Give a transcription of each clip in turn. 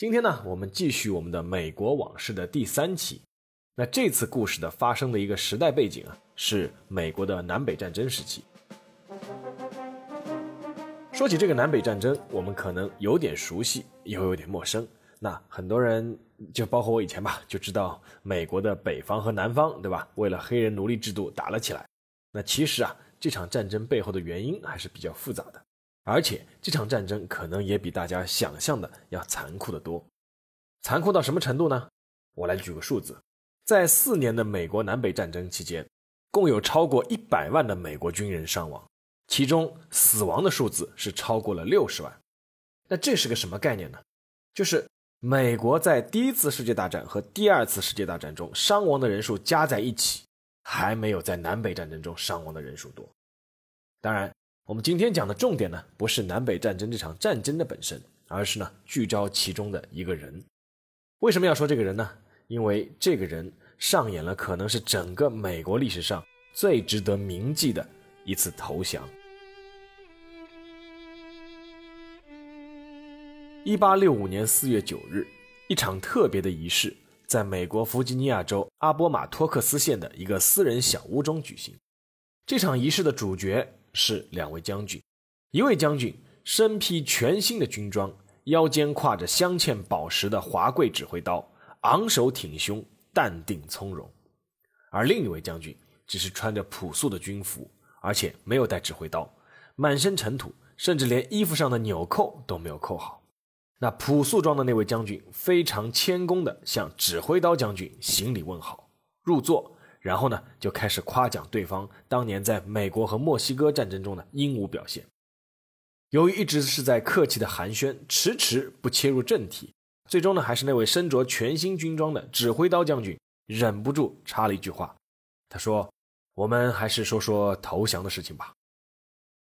今天呢，我们继续我们的美国往事的第三期。那这次故事的发生的一个时代背景啊，是美国的南北战争时期。说起这个南北战争，我们可能有点熟悉，又有点陌生。那很多人，就包括我以前吧，就知道美国的北方和南方，对吧？为了黑人奴隶制度打了起来。那其实啊，这场战争背后的原因还是比较复杂的。而且这场战争可能也比大家想象的要残酷的多，残酷到什么程度呢？我来举个数字，在四年的美国南北战争期间，共有超过一百万的美国军人伤亡，其中死亡的数字是超过了六十万。那这是个什么概念呢？就是美国在第一次世界大战和第二次世界大战中伤亡的人数加在一起，还没有在南北战争中伤亡的人数多。当然。我们今天讲的重点呢，不是南北战争这场战争的本身，而是呢聚焦其中的一个人。为什么要说这个人呢？因为这个人上演了可能是整个美国历史上最值得铭记的一次投降。一八六五年四月九日，一场特别的仪式在美国弗吉尼亚州阿波马托克斯县的一个私人小屋中举行。这场仪式的主角。是两位将军，一位将军身披全新的军装，腰间挎着镶嵌宝石的华贵指挥刀，昂首挺胸，淡定从容；而另一位将军只是穿着朴素的军服，而且没有带指挥刀，满身尘土，甚至连衣服上的纽扣都没有扣好。那朴素装的那位将军非常谦恭地向指挥刀将军行礼问好，入座。然后呢，就开始夸奖对方当年在美国和墨西哥战争中的英武表现。由于一直是在客气的寒暄，迟迟不切入正题，最终呢，还是那位身着全新军装的指挥刀将军忍不住插了一句话。他说：“我们还是说说投降的事情吧。”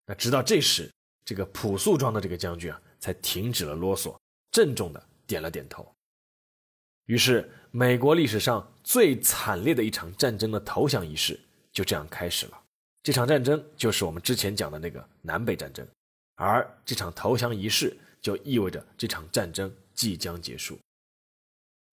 那直到这时，这个朴素装的这个将军啊，才停止了啰嗦，郑重的点了点头。于是，美国历史上最惨烈的一场战争的投降仪式就这样开始了。这场战争就是我们之前讲的那个南北战争，而这场投降仪式就意味着这场战争即将结束。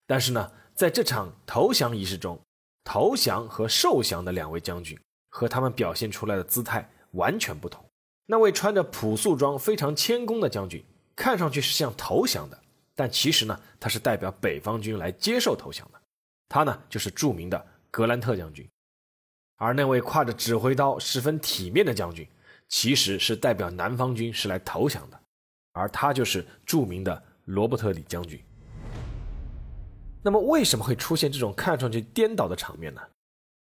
但是呢，在这场投降仪式中，投降和受降的两位将军和他们表现出来的姿态完全不同。那位穿着朴素装、非常谦恭的将军，看上去是像投降的。但其实呢，他是代表北方军来接受投降的，他呢就是著名的格兰特将军，而那位挎着指挥刀、十分体面的将军，其实是代表南方军是来投降的，而他就是著名的罗伯特里将军。那么为什么会出现这种看上去颠倒的场面呢？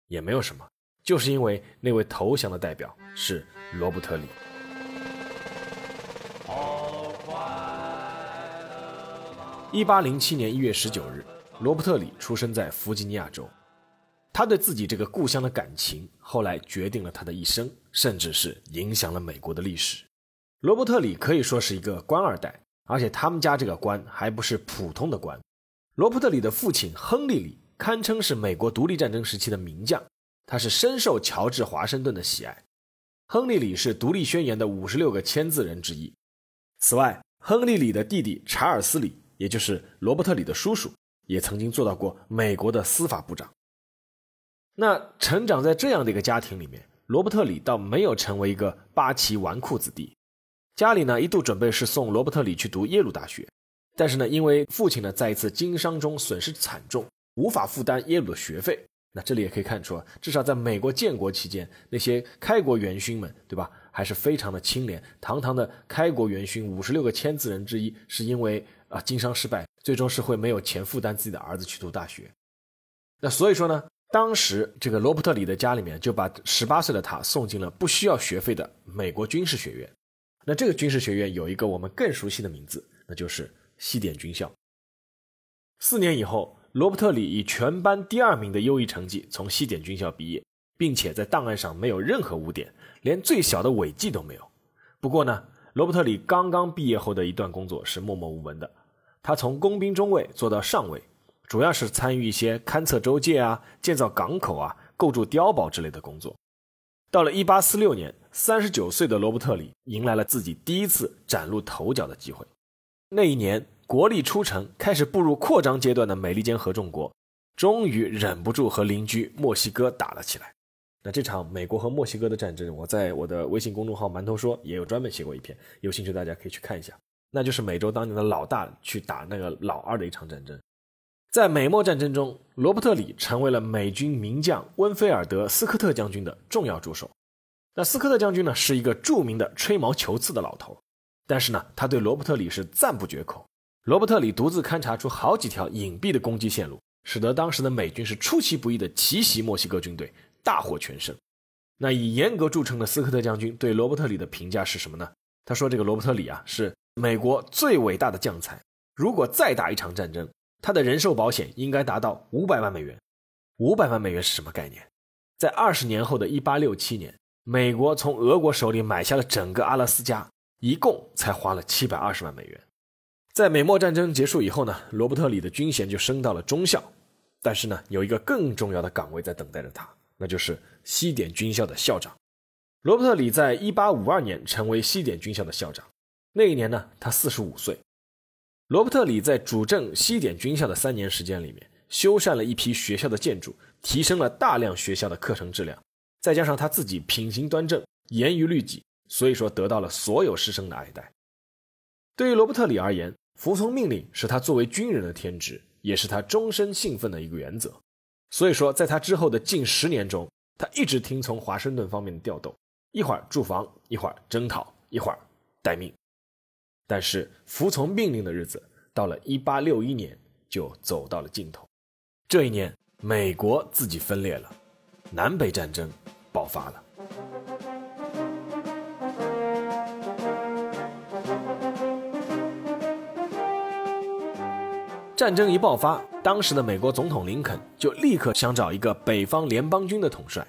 也没有什么，就是因为那位投降的代表是罗伯特里。一八零七年一月十九日，罗伯特里出生在弗吉尼亚州。他对自己这个故乡的感情，后来决定了他的一生，甚至是影响了美国的历史。罗伯特里可以说是一个官二代，而且他们家这个官还不是普通的官。罗伯特里的父亲亨利里堪称是美国独立战争时期的名将，他是深受乔治华盛顿的喜爱。亨利里是独立宣言的五十六个签字人之一。此外，亨利里的弟弟查尔斯里。也就是罗伯特里的叔叔，也曾经做到过美国的司法部长。那成长在这样的一个家庭里面，罗伯特里倒没有成为一个八旗纨绔子弟。家里呢一度准备是送罗伯特里去读耶鲁大学，但是呢因为父亲呢在一次经商中损失惨重，无法负担耶鲁的学费。那这里也可以看出，至少在美国建国期间，那些开国元勋们，对吧，还是非常的清廉。堂堂的开国元勋，五十六个签字人之一，是因为。啊，经商失败，最终是会没有钱负担自己的儿子去读大学。那所以说呢，当时这个罗伯特里的家里面就把十八岁的他送进了不需要学费的美国军事学院。那这个军事学院有一个我们更熟悉的名字，那就是西点军校。四年以后，罗伯特里以全班第二名的优异成绩从西点军校毕业，并且在档案上没有任何污点，连最小的违纪都没有。不过呢，罗伯特里刚刚毕业后的一段工作是默默无闻的，他从工兵中尉做到上尉，主要是参与一些勘测州界啊、建造港口啊、构筑碉堡之类的工作。到了1846年，三十九岁的罗伯特里迎来了自己第一次崭露头角的机会。那一年。国力出城，开始步入扩张阶段的美利坚合众国，终于忍不住和邻居墨西哥打了起来。那这场美国和墨西哥的战争，我在我的微信公众号“馒头说”也有专门写过一篇，有兴趣大家可以去看一下。那就是美洲当年的老大去打那个老二的一场战争。在美墨战争中，罗伯特里成为了美军名将温菲尔德斯科特将军的重要助手。那斯科特将军呢，是一个著名的吹毛求疵的老头，但是呢，他对罗伯特里是赞不绝口。罗伯特里独自勘察出好几条隐蔽的攻击线路，使得当时的美军是出其不意的奇袭墨西哥军队，大获全胜。那以严格著称的斯科特将军对罗伯特里的评价是什么呢？他说：“这个罗伯特里啊，是美国最伟大的将才。如果再打一场战争，他的人寿保险应该达到五百万美元。五百万美元是什么概念？在二十年后的一八六七年，美国从俄国手里买下了整个阿拉斯加，一共才花了七百二十万美元。”在美墨战争结束以后呢，罗伯特里的军衔就升到了中校，但是呢，有一个更重要的岗位在等待着他，那就是西点军校的校长。罗伯特里在1852年成为西点军校的校长，那一年呢，他45岁。罗伯特里在主政西点军校的三年时间里面，修缮了一批学校的建筑，提升了大量学校的课程质量，再加上他自己品行端正、严于律己，所以说得到了所有师生的爱戴。对于罗伯特里而言，服从命令是他作为军人的天职，也是他终身信奉的一个原则。所以说，在他之后的近十年中，他一直听从华盛顿方面的调动，一会儿驻防，一会儿征讨，一会儿待命。但是，服从命令的日子到了1861年就走到了尽头。这一年，美国自己分裂了，南北战争爆发了。战争一爆发，当时的美国总统林肯就立刻想找一个北方联邦军的统帅。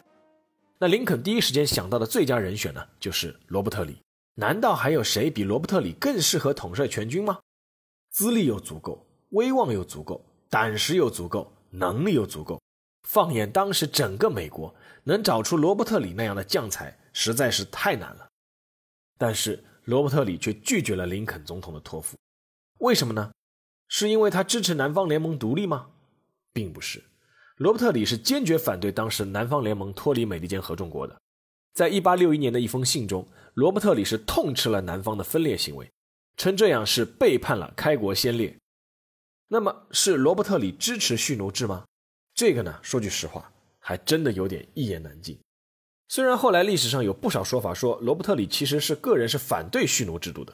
那林肯第一时间想到的最佳人选呢，就是罗伯特里。难道还有谁比罗伯特里更适合统帅全军吗？资历又足够，威望又足够，胆识又足够，能力又足够。放眼当时整个美国，能找出罗伯特里那样的将才，实在是太难了。但是罗伯特里却拒绝了林肯总统的托付，为什么呢？是因为他支持南方联盟独立吗？并不是，罗伯特里是坚决反对当时南方联盟脱离美利坚合众国的。在一八六一年的一封信中，罗伯特里是痛斥了南方的分裂行为，称这样是背叛了开国先烈。那么，是罗伯特里支持蓄奴制吗？这个呢，说句实话，还真的有点一言难尽。虽然后来历史上有不少说法说罗伯特里其实是个人是反对蓄奴制度的，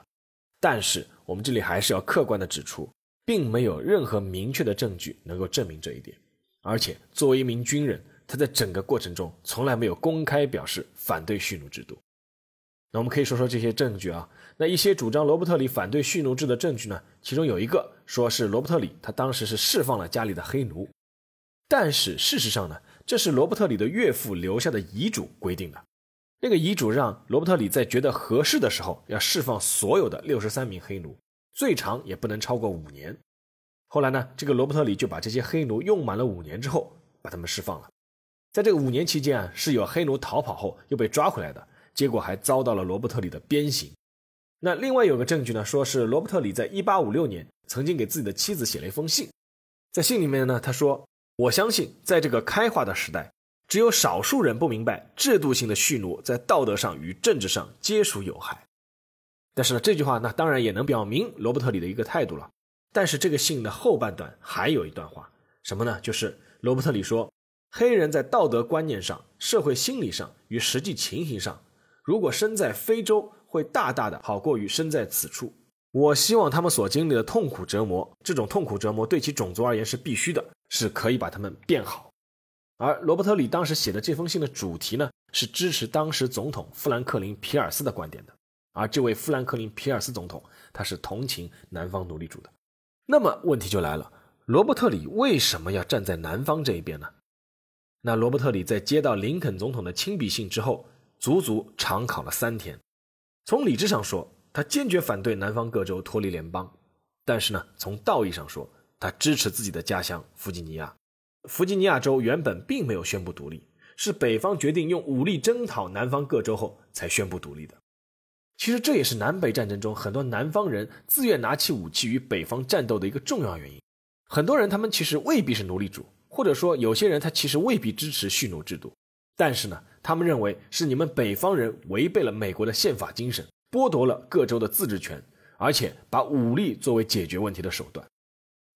但是我们这里还是要客观的指出。并没有任何明确的证据能够证明这一点，而且作为一名军人，他在整个过程中从来没有公开表示反对蓄奴制度。那我们可以说说这些证据啊。那一些主张罗伯特里反对蓄奴制的证据呢？其中有一个说是罗伯特里他当时是释放了家里的黑奴，但是事实上呢，这是罗伯特里的岳父留下的遗嘱规定的。那个遗嘱让罗伯特里在觉得合适的时候要释放所有的六十三名黑奴。最长也不能超过五年。后来呢，这个罗伯特里就把这些黑奴用满了五年之后，把他们释放了。在这个五年期间啊，是有黑奴逃跑后又被抓回来的，结果还遭到了罗伯特里的鞭刑。那另外有个证据呢，说是罗伯特里在一八五六年曾经给自己的妻子写了一封信，在信里面呢，他说：“我相信在这个开化的时代，只有少数人不明白制度性的蓄奴在道德上与政治上皆属有害。”但是呢，这句话那当然也能表明罗伯特里的一个态度了。但是这个信的后半段还有一段话，什么呢？就是罗伯特里说，黑人在道德观念上、社会心理上与实际情形上，如果生在非洲，会大大的好过于生在此处。我希望他们所经历的痛苦折磨，这种痛苦折磨对其种族而言是必须的，是可以把他们变好。而罗伯特里当时写的这封信的主题呢，是支持当时总统富兰克林·皮尔斯的观点的。而这位富兰克林·皮尔斯总统，他是同情南方奴隶主的。那么问题就来了：罗伯特里为什么要站在南方这一边呢？那罗伯特里在接到林肯总统的亲笔信之后，足足长考了三天。从理智上说，他坚决反对南方各州脱离联邦；但是呢，从道义上说，他支持自己的家乡弗吉尼亚。弗吉尼亚州原本并没有宣布独立，是北方决定用武力征讨南方各州后才宣布独立的。其实这也是南北战争中很多南方人自愿拿起武器与北方战斗的一个重要原因。很多人他们其实未必是奴隶主，或者说有些人他其实未必支持蓄奴制度，但是呢，他们认为是你们北方人违背了美国的宪法精神，剥夺了各州的自治权，而且把武力作为解决问题的手段。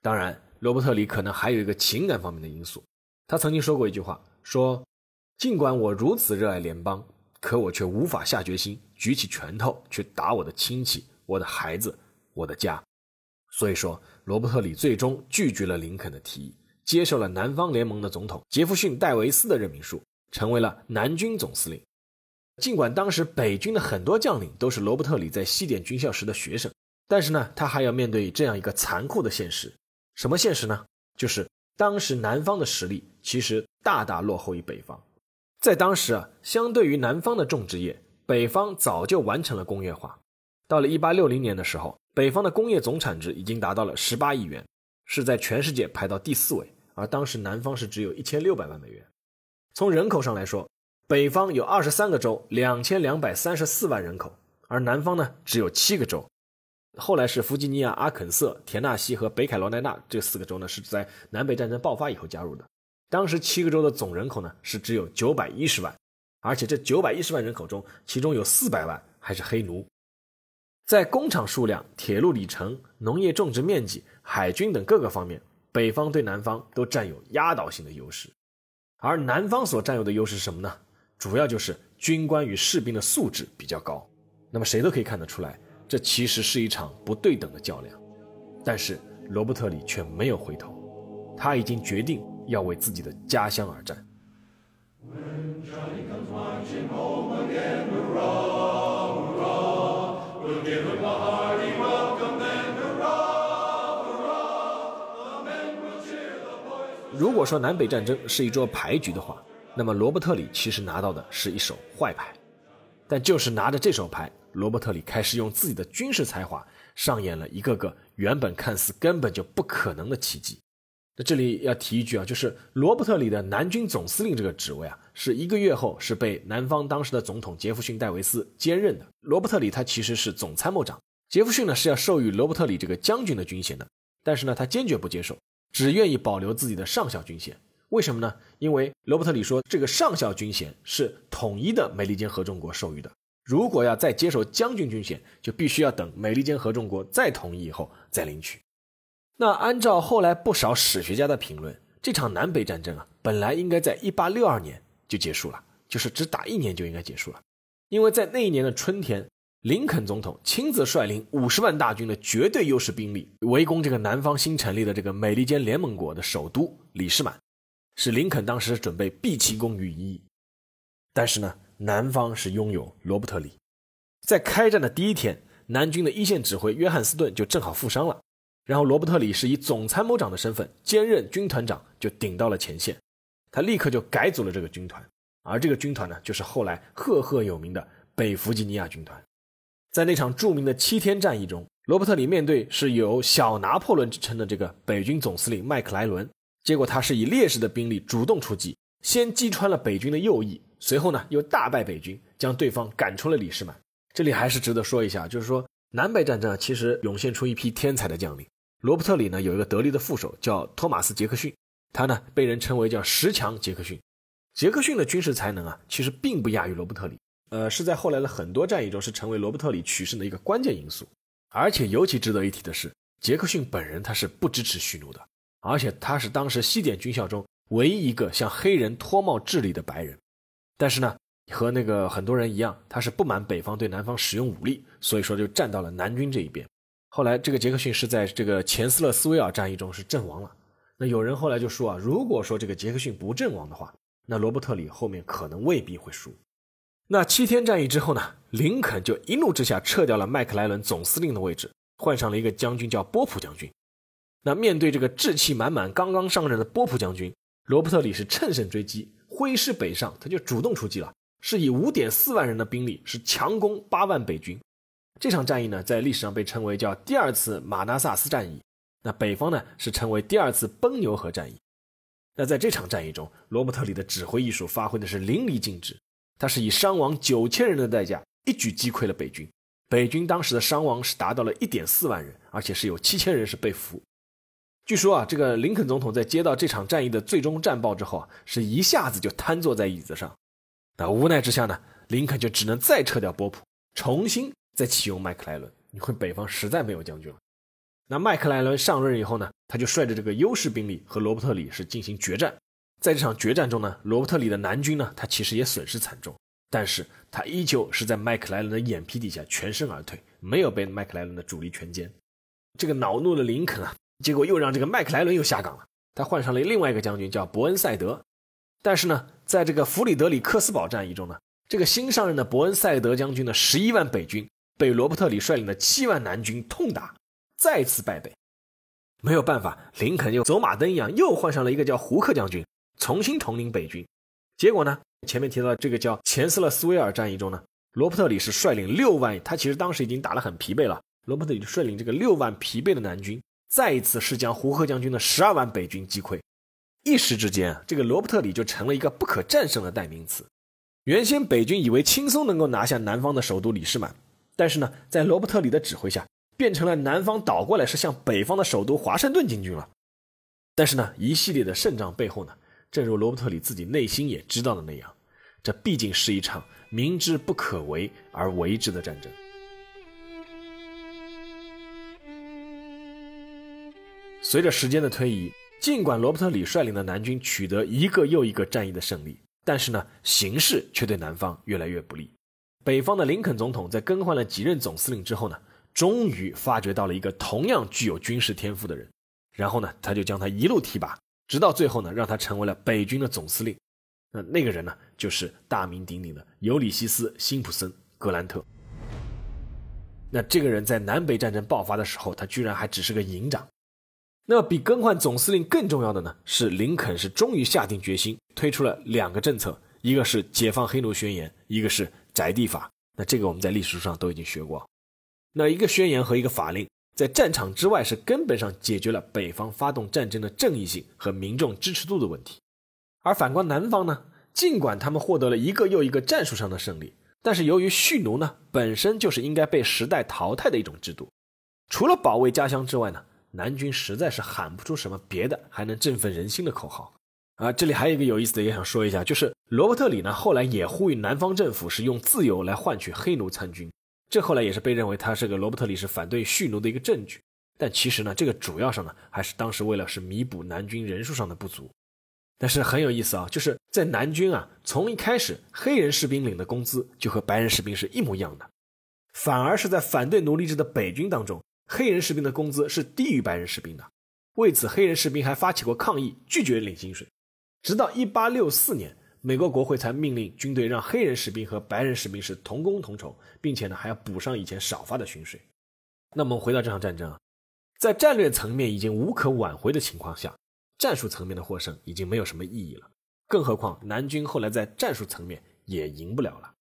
当然，罗伯特里可能还有一个情感方面的因素。他曾经说过一句话，说：“尽管我如此热爱联邦，可我却无法下决心举起拳头去打我的亲戚、我的孩子、我的家。”所以说，罗伯特里最终拒绝了林肯的提议，接受了南方联盟的总统杰弗逊·戴维斯的任命书，成为了南军总司令。尽管当时北军的很多将领都是罗伯特里在西点军校时的学生，但是呢，他还要面对这样一个残酷的现实。什么现实呢？就是当时南方的实力其实大大落后于北方。在当时啊，相对于南方的种植业，北方早就完成了工业化。到了1860年的时候。北方的工业总产值已经达到了十八亿元，是在全世界排到第四位，而当时南方是只有一千六百万美元。从人口上来说，北方有二十三个州，两千两百三十四万人口，而南方呢只有七个州。后来是弗吉尼亚、阿肯色、田纳西和北卡罗来纳这四个州呢是在南北战争爆发以后加入的。当时七个州的总人口呢是只有九百一十万，而且这九百一十万人口中，其中有四百万还是黑奴。在工厂数量、铁路里程、农业种植面积、海军等各个方面，北方对南方都占有压倒性的优势。而南方所占有的优势是什么呢？主要就是军官与士兵的素质比较高。那么谁都可以看得出来，这其实是一场不对等的较量。但是罗伯特里却没有回头，他已经决定要为自己的家乡而战。如果说南北战争是一桌牌局的话，那么罗伯特里其实拿到的是一手坏牌。但就是拿着这手牌，罗伯特里开始用自己的军事才华上演了一个个原本看似根本就不可能的奇迹。那这里要提一句啊，就是罗伯特里的南军总司令这个职位啊，是一个月后是被南方当时的总统杰弗逊·戴维斯兼任的。罗伯特里他其实是总参谋长，杰弗逊呢是要授予罗伯特里这个将军的军衔的，但是呢他坚决不接受。只愿意保留自己的上校军衔，为什么呢？因为罗伯特里说，这个上校军衔是统一的美利坚合众国授予的，如果要再接受将军军衔，就必须要等美利坚合众国再同意以后再领取。那按照后来不少史学家的评论，这场南北战争啊，本来应该在一八六二年就结束了，就是只打一年就应该结束了，因为在那一年的春天。林肯总统亲自率领五十万大军的绝对优势兵力围攻这个南方新成立的这个美利坚联盟国的首都李士满，是林肯当时准备毕其功于一役。但是呢，南方是拥有罗伯特里，在开战的第一天，南军的一线指挥约翰斯顿就正好负伤了，然后罗伯特里是以总参谋长的身份兼任军团长，就顶到了前线，他立刻就改组了这个军团，而这个军团呢，就是后来赫赫有名的北弗吉尼亚军团。在那场著名的七天战役中，罗伯特里面对是有“小拿破仑”之称的这个北军总司令麦克莱伦，结果他是以劣势的兵力主动出击，先击穿了北军的右翼，随后呢又大败北军，将对方赶出了李士满。这里还是值得说一下，就是说南北战争啊，其实涌现出一批天才的将领。罗伯特里呢有一个得力的副手叫托马斯·杰克逊，他呢被人称为叫十强杰克逊。杰克逊的军事才能啊，其实并不亚于罗伯特里。呃，是在后来的很多战役中，是成为罗伯特里取胜的一个关键因素。而且尤其值得一提的是，杰克逊本人他是不支持蓄奴的，而且他是当时西点军校中唯一一个向黑人脱帽致礼的白人。但是呢，和那个很多人一样，他是不满北方对南方使用武力，所以说就站到了南军这一边。后来这个杰克逊是在这个前斯勒斯维尔战役中是阵亡了。那有人后来就说啊，如果说这个杰克逊不阵亡的话，那罗伯特里后面可能未必会输。那七天战役之后呢？林肯就一怒之下撤掉了麦克莱伦总司令的位置，换上了一个将军叫波普将军。那面对这个志气满满、刚刚上任的波普将军，罗伯特里是乘胜追击，挥师北上，他就主动出击了，是以五点四万人的兵力是强攻八万北军。这场战役呢，在历史上被称为叫第二次马纳萨斯战役。那北方呢，是称为第二次奔牛河战役。那在这场战役中，罗伯特里的指挥艺术发挥的是淋漓尽致，他是以伤亡九千人的代价，一举击溃了北军。北军当时的伤亡是达到了一点四万人，而且是有七千人是被俘。据说啊，这个林肯总统在接到这场战役的最终战报之后啊，是一下子就瘫坐在椅子上。那无奈之下呢，林肯就只能再撤掉波普，重新再启用麦克莱伦，因为北方实在没有将军了。那麦克莱伦上任以后呢，他就率着这个优势兵力和罗伯特里是进行决战。在这场决战中呢，罗伯特里的南军呢，他其实也损失惨重，但是他依旧是在麦克莱伦的眼皮底下全身而退，没有被麦克莱伦的主力全歼。这个恼怒的林肯啊。结果又让这个麦克莱伦又下岗了，他换上了另外一个将军叫伯恩赛德。但是呢，在这个弗里德里克斯堡战役中呢，这个新上任的伯恩赛德将军的十一万北军被罗伯特里率领的七万南军痛打，再次败北。没有办法，林肯又走马灯一样又换上了一个叫胡克将军，重新统领北军。结果呢，前面提到这个叫钱斯勒斯维尔战役中呢，罗伯特里是率领六万，他其实当时已经打得很疲惫了。罗伯特里率领这个六万疲惫的南军。再一次是将胡克将军的十二万北军击溃，一时之间，这个罗伯特里就成了一个不可战胜的代名词。原先北军以为轻松能够拿下南方的首都李士满，但是呢，在罗伯特里的指挥下，变成了南方倒过来是向北方的首都华盛顿进军了。但是呢，一系列的胜仗背后呢，正如罗伯特里自己内心也知道的那样，这毕竟是一场明知不可为而为之的战争。随着时间的推移，尽管罗伯特里率领的南军取得一个又一个战役的胜利，但是呢，形势却对南方越来越不利。北方的林肯总统在更换了几任总司令之后呢，终于发掘到了一个同样具有军事天赋的人，然后呢，他就将他一路提拔，直到最后呢，让他成为了北军的总司令。那那个人呢，就是大名鼎鼎的尤里西斯·辛普森·格兰特。那这个人在南北战争爆发的时候，他居然还只是个营长。那么，比更换总司令更重要的呢，是林肯是终于下定决心推出了两个政策，一个是解放黑奴宣言，一个是宅地法。那这个我们在历史书上都已经学过。那一个宣言和一个法令，在战场之外是根本上解决了北方发动战争的正义性和民众支持度的问题。而反观南方呢，尽管他们获得了一个又一个战术上的胜利，但是由于蓄奴呢本身就是应该被时代淘汰的一种制度，除了保卫家乡之外呢。南军实在是喊不出什么别的还能振奋人心的口号啊！这里还有一个有意思的，也想说一下，就是罗伯特里呢后来也呼吁南方政府是用自由来换取黑奴参军，这后来也是被认为他是个罗伯特里是反对蓄奴的一个证据。但其实呢，这个主要上呢还是当时为了是弥补南军人数上的不足。但是很有意思啊，就是在南军啊，从一开始黑人士兵领的工资就和白人士兵是一模一样的，反而是在反对奴隶制的北军当中。黑人士兵的工资是低于白人士兵的，为此黑人士兵还发起过抗议，拒绝领薪水。直到1864年，美国国会才命令军队让黑人士兵和白人士兵是同工同酬，并且呢还要补上以前少发的薪水。那么回到这场战争啊，在战略层面已经无可挽回的情况下，战术层面的获胜已经没有什么意义了。更何况南军后来在战术层面也赢不了了。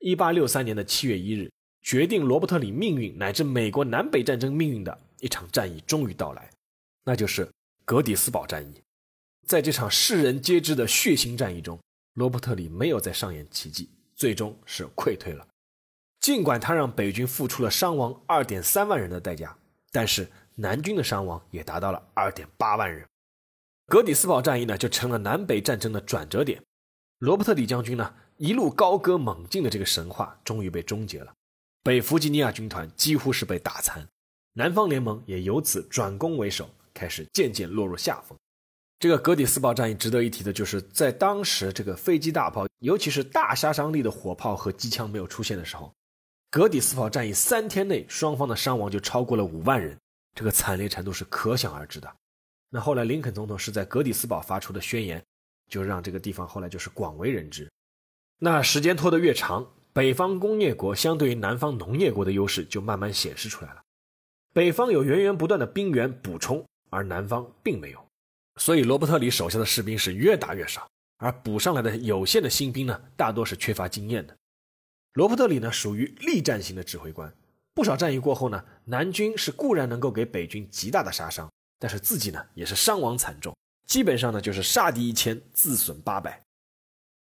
1863年的7月1日。决定罗伯特里命运乃至美国南北战争命运的一场战役终于到来，那就是格底斯堡战役。在这场世人皆知的血腥战役中，罗伯特里没有再上演奇迹，最终是溃退了。尽管他让北军付出了伤亡二点三万人的代价，但是南军的伤亡也达到了二点八万人。格底斯堡战役呢，就成了南北战争的转折点。罗伯特里将军呢，一路高歌猛进的这个神话终于被终结了。北弗吉尼亚军团几乎是被打残，南方联盟也由此转攻为守，开始渐渐落入下风。这个格底斯堡战役值得一提的就是，在当时这个飞机大炮，尤其是大杀伤力的火炮和机枪没有出现的时候，格底斯堡战役三天内双方的伤亡就超过了五万人，这个惨烈程度是可想而知的。那后来林肯总统是在格底斯堡发出的宣言，就让这个地方后来就是广为人知。那时间拖得越长。北方工业国相对于南方农业国的优势就慢慢显示出来了。北方有源源不断的兵源补充，而南方并没有，所以罗伯特里手下的士兵是越打越少，而补上来的有限的新兵呢，大多是缺乏经验的。罗伯特里呢，属于力战型的指挥官，不少战役过后呢，南军是固然能够给北军极大的杀伤，但是自己呢也是伤亡惨重，基本上呢就是杀敌一千，自损八百。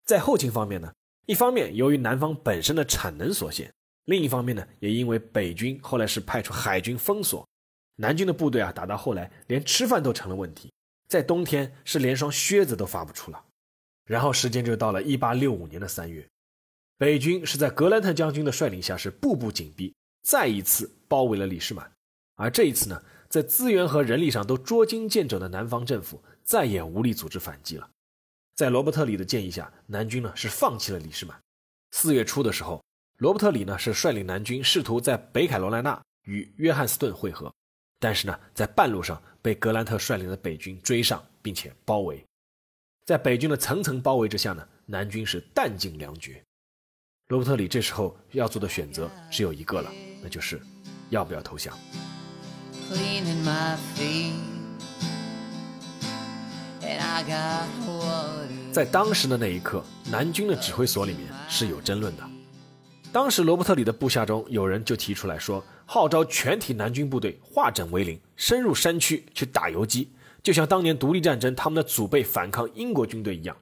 在后勤方面呢，一方面由于南方本身的产能所限。另一方面呢，也因为北军后来是派出海军封锁，南军的部队啊，打到后来连吃饭都成了问题，在冬天是连双靴子都发不出了。然后时间就到了一八六五年的三月，北军是在格兰特将军的率领下是步步紧逼，再一次包围了李士满。而这一次呢，在资源和人力上都捉襟见肘的南方政府再也无力组织反击了。在罗伯特里的建议下，南军呢是放弃了李士满。四月初的时候。罗伯特里呢是率领南军试图在北卡罗来纳与约翰斯顿会合，但是呢在半路上被格兰特率领的北军追上，并且包围。在北军的层层包围之下呢，南军是弹尽粮绝。罗伯特里这时候要做的选择只有一个了，那就是要不要投降。在当时的那一刻，南军的指挥所里面是有争论的。当时罗伯特里的部下中有人就提出来说，号召全体南军部队化整为零，深入山区去打游击，就像当年独立战争他们的祖辈反抗英国军队一样。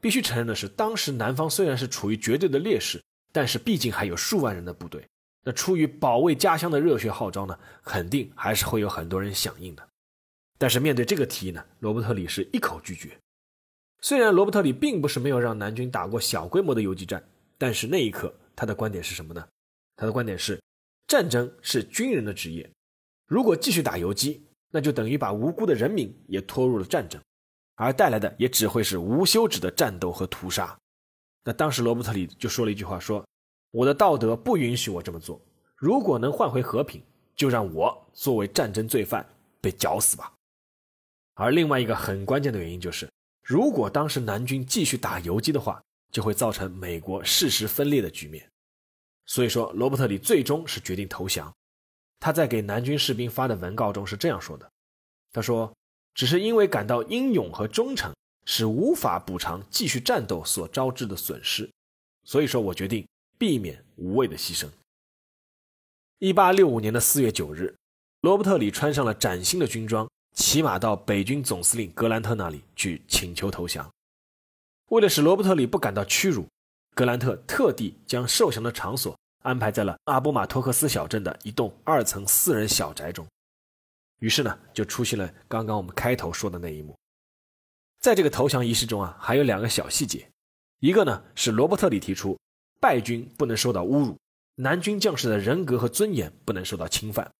必须承认的是，当时南方虽然是处于绝对的劣势，但是毕竟还有数万人的部队。那出于保卫家乡的热血号召呢，肯定还是会有很多人响应的。但是面对这个提议呢，罗伯特里是一口拒绝。虽然罗伯特里并不是没有让南军打过小规模的游击战，但是那一刻。他的观点是什么呢？他的观点是，战争是军人的职业，如果继续打游击，那就等于把无辜的人民也拖入了战争，而带来的也只会是无休止的战斗和屠杀。那当时罗伯特里就说了一句话，说：“我的道德不允许我这么做，如果能换回和平，就让我作为战争罪犯被绞死吧。”而另外一个很关键的原因就是，如果当时南军继续打游击的话。就会造成美国事实分裂的局面，所以说罗伯特里最终是决定投降。他在给南军士兵发的文告中是这样说的：“他说，只是因为感到英勇和忠诚是无法补偿继续战斗所招致的损失，所以说我决定避免无谓的牺牲。”一八六五年的四月九日，罗伯特里穿上了崭新的军装，骑马到北军总司令格兰特那里去请求投降。为了使罗伯特里不感到屈辱，格兰特特地将受降的场所安排在了阿波马托克斯小镇的一栋二层私人小宅中。于是呢，就出现了刚刚我们开头说的那一幕。在这个投降仪式中啊，还有两个小细节，一个呢是罗伯特里提出败军不能受到侮辱，南军将士的人格和尊严不能受到侵犯。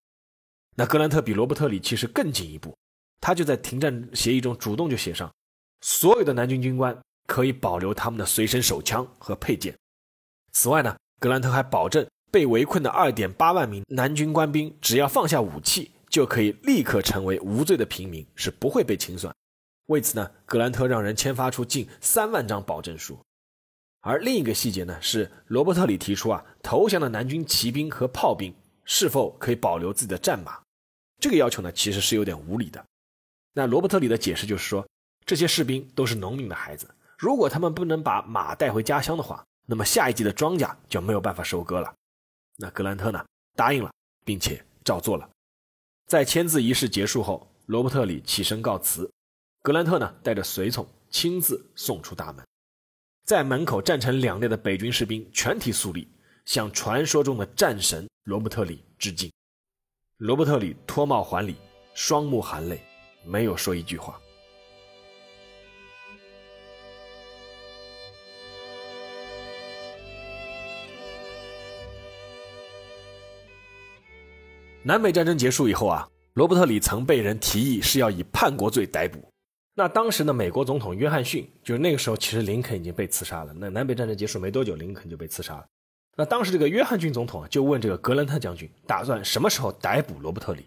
那格兰特比罗伯特里其实更进一步，他就在停战协议中主动就写上，所有的南军军官。可以保留他们的随身手枪和配件。此外呢，格兰特还保证被围困的二点八万名南军官兵，只要放下武器，就可以立刻成为无罪的平民，是不会被清算。为此呢，格兰特让人签发出近三万张保证书。而另一个细节呢，是罗伯特里提出啊，投降的南军骑兵和炮兵是否可以保留自己的战马？这个要求呢，其实是有点无理的。那罗伯特里的解释就是说，这些士兵都是农民的孩子。如果他们不能把马带回家乡的话，那么下一季的庄稼就没有办法收割了。那格兰特呢，答应了，并且照做了。在签字仪式结束后，罗伯特里起身告辞，格兰特呢带着随从亲自送出大门。在门口站成两列的北军士兵全体肃立，向传说中的战神罗伯特里致敬。罗伯特里脱帽还礼，双目含泪，没有说一句话。南北战争结束以后啊，罗伯特里曾被人提议是要以叛国罪逮捕。那当时的美国总统约翰逊，就是那个时候，其实林肯已经被刺杀了。那南北战争结束没多久，林肯就被刺杀了。那当时这个约翰逊总统啊，就问这个格兰特将军，打算什么时候逮捕罗伯特里？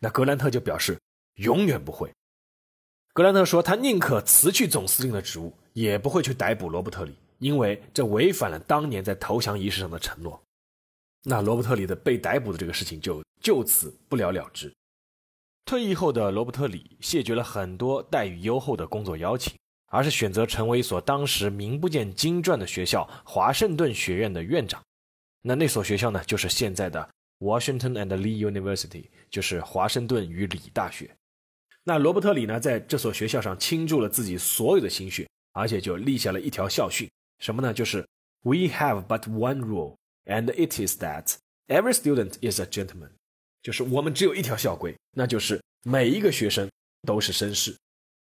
那格兰特就表示永远不会。格兰特说，他宁可辞去总司令的职务，也不会去逮捕罗伯特里，因为这违反了当年在投降仪式上的承诺。那罗伯特里的被逮捕的这个事情就就此不了了之。退役后的罗伯特里谢绝了很多待遇优厚的工作邀请，而是选择成为一所当时名不见经传的学校——华盛顿学院的院长。那那所学校呢，就是现在的 Washington and Lee University，就是华盛顿与李大学。那罗伯特里呢，在这所学校上倾注了自己所有的心血，而且就立下了一条校训，什么呢？就是 We have but one rule, and it is that every student is a gentleman。就是我们只有一条校规，那就是每一个学生都是绅士。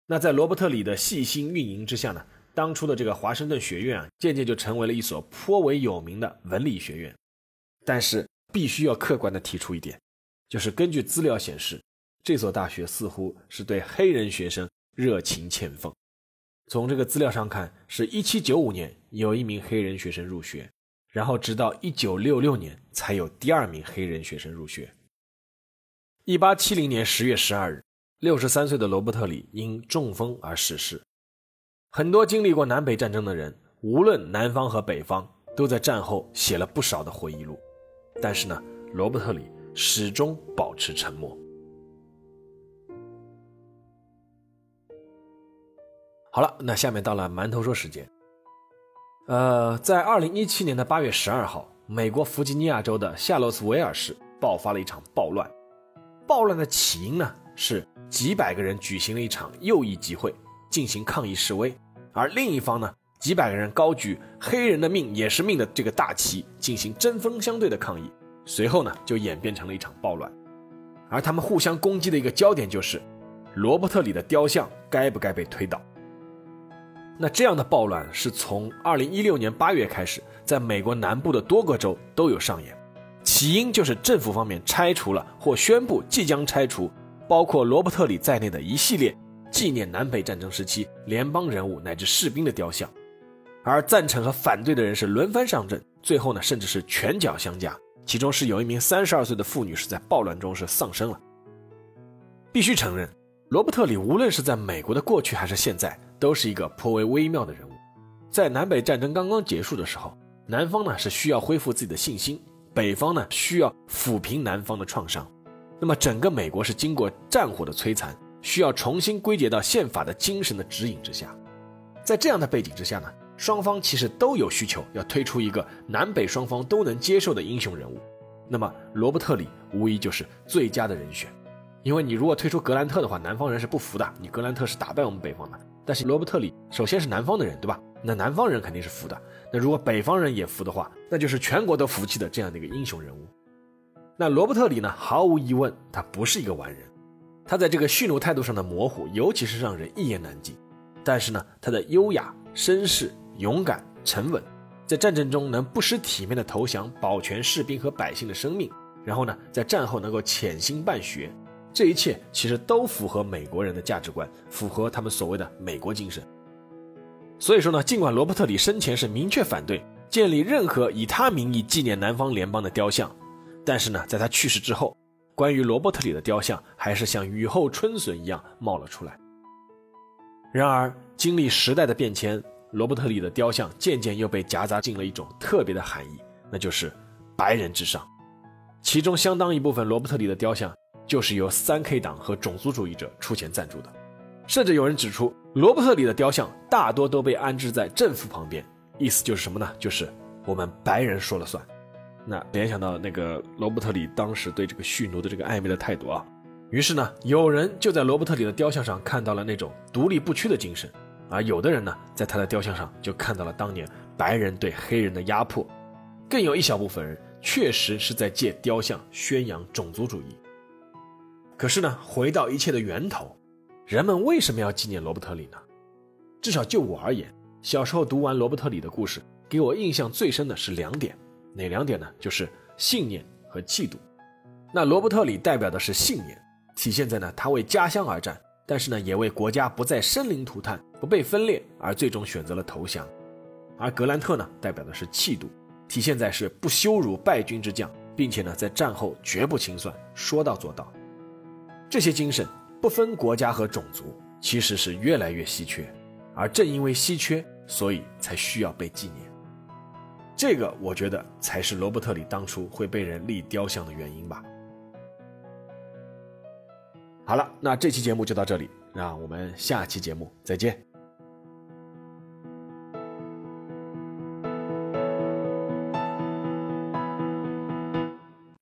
那在罗伯特里的细心运营之下呢，当初的这个华盛顿学院啊，渐渐就成为了一所颇为有名的文理学院。但是必须要客观的提出一点，就是根据资料显示，这所大学似乎是对黑人学生热情欠奉。从这个资料上看，是一七九五年有一名黑人学生入学，然后直到一九六六年才有第二名黑人学生入学。一八七零年十月十二日，六十三岁的罗伯特里因中风而逝世。很多经历过南北战争的人，无论南方和北方，都在战后写了不少的回忆录。但是呢，罗伯特里始终保持沉默。好了，那下面到了馒头说时间。呃，在二零一七年的八月十二号，美国弗吉尼亚州的夏洛斯维尔市爆发了一场暴乱。暴乱的起因呢，是几百个人举行了一场右翼集会进行抗议示威，而另一方呢，几百个人高举“黑人的命也是命”的这个大旗进行针锋相对的抗议，随后呢，就演变成了一场暴乱。而他们互相攻击的一个焦点就是，罗伯特里的雕像该不该被推倒。那这样的暴乱是从2016年8月开始，在美国南部的多个州都有上演。起因就是政府方面拆除了或宣布即将拆除包括罗伯特里在内的一系列纪念南北战争时期联邦人物乃至士兵的雕像，而赞成和反对的人是轮番上阵，最后呢甚至是拳脚相加，其中是有一名三十二岁的妇女是在暴乱中是丧生了。必须承认，罗伯特里无论是在美国的过去还是现在，都是一个颇为微妙的人物。在南北战争刚刚结束的时候，南方呢是需要恢复自己的信心。北方呢需要抚平南方的创伤，那么整个美国是经过战火的摧残，需要重新归结到宪法的精神的指引之下。在这样的背景之下呢，双方其实都有需求要推出一个南北双方都能接受的英雄人物。那么罗伯特里无疑就是最佳的人选，因为你如果推出格兰特的话，南方人是不服的。你格兰特是打败我们北方的，但是罗伯特里首先是南方的人，对吧？那南方人肯定是服的。那如果北方人也服的话，那就是全国都服气的这样的一个英雄人物。那罗伯特里呢？毫无疑问，他不是一个完人。他在这个蓄奴态度上的模糊，尤其是让人一言难尽。但是呢，他的优雅、绅士、勇敢、沉稳，在战争中能不失体面的投降，保全士兵和百姓的生命，然后呢，在战后能够潜心办学，这一切其实都符合美国人的价值观，符合他们所谓的美国精神。所以说呢，尽管罗伯特里生前是明确反对建立任何以他名义纪念南方联邦的雕像，但是呢，在他去世之后，关于罗伯特里的雕像还是像雨后春笋一样冒了出来。然而，经历时代的变迁，罗伯特里的雕像渐渐又被夹杂进了一种特别的含义，那就是“白人至上”。其中相当一部分罗伯特里的雕像就是由三 K 党和种族主义者出钱赞助的。甚至有人指出，罗伯特里的雕像大多都被安置在政府旁边，意思就是什么呢？就是我们白人说了算。那联想到那个罗伯特里当时对这个蓄奴的这个暧昧的态度啊，于是呢，有人就在罗伯特里的雕像上看到了那种独立不屈的精神，而有的人呢，在他的雕像上就看到了当年白人对黑人的压迫，更有一小部分人确实是在借雕像宣扬种族主义。可是呢，回到一切的源头。人们为什么要纪念罗伯特里呢？至少就我而言，小时候读完罗伯特里的故事，给我印象最深的是两点，哪两点呢？就是信念和气度。那罗伯特里代表的是信念，体现在呢他为家乡而战，但是呢也为国家不再生灵涂炭、不被分裂而最终选择了投降。而格兰特呢代表的是气度，体现在是不羞辱败军之将，并且呢在战后绝不清算，说到做到。这些精神。不分国家和种族，其实是越来越稀缺，而正因为稀缺，所以才需要被纪念。这个我觉得才是罗伯特里当初会被人立雕像的原因吧。好了，那这期节目就到这里，让我们下期节目再见。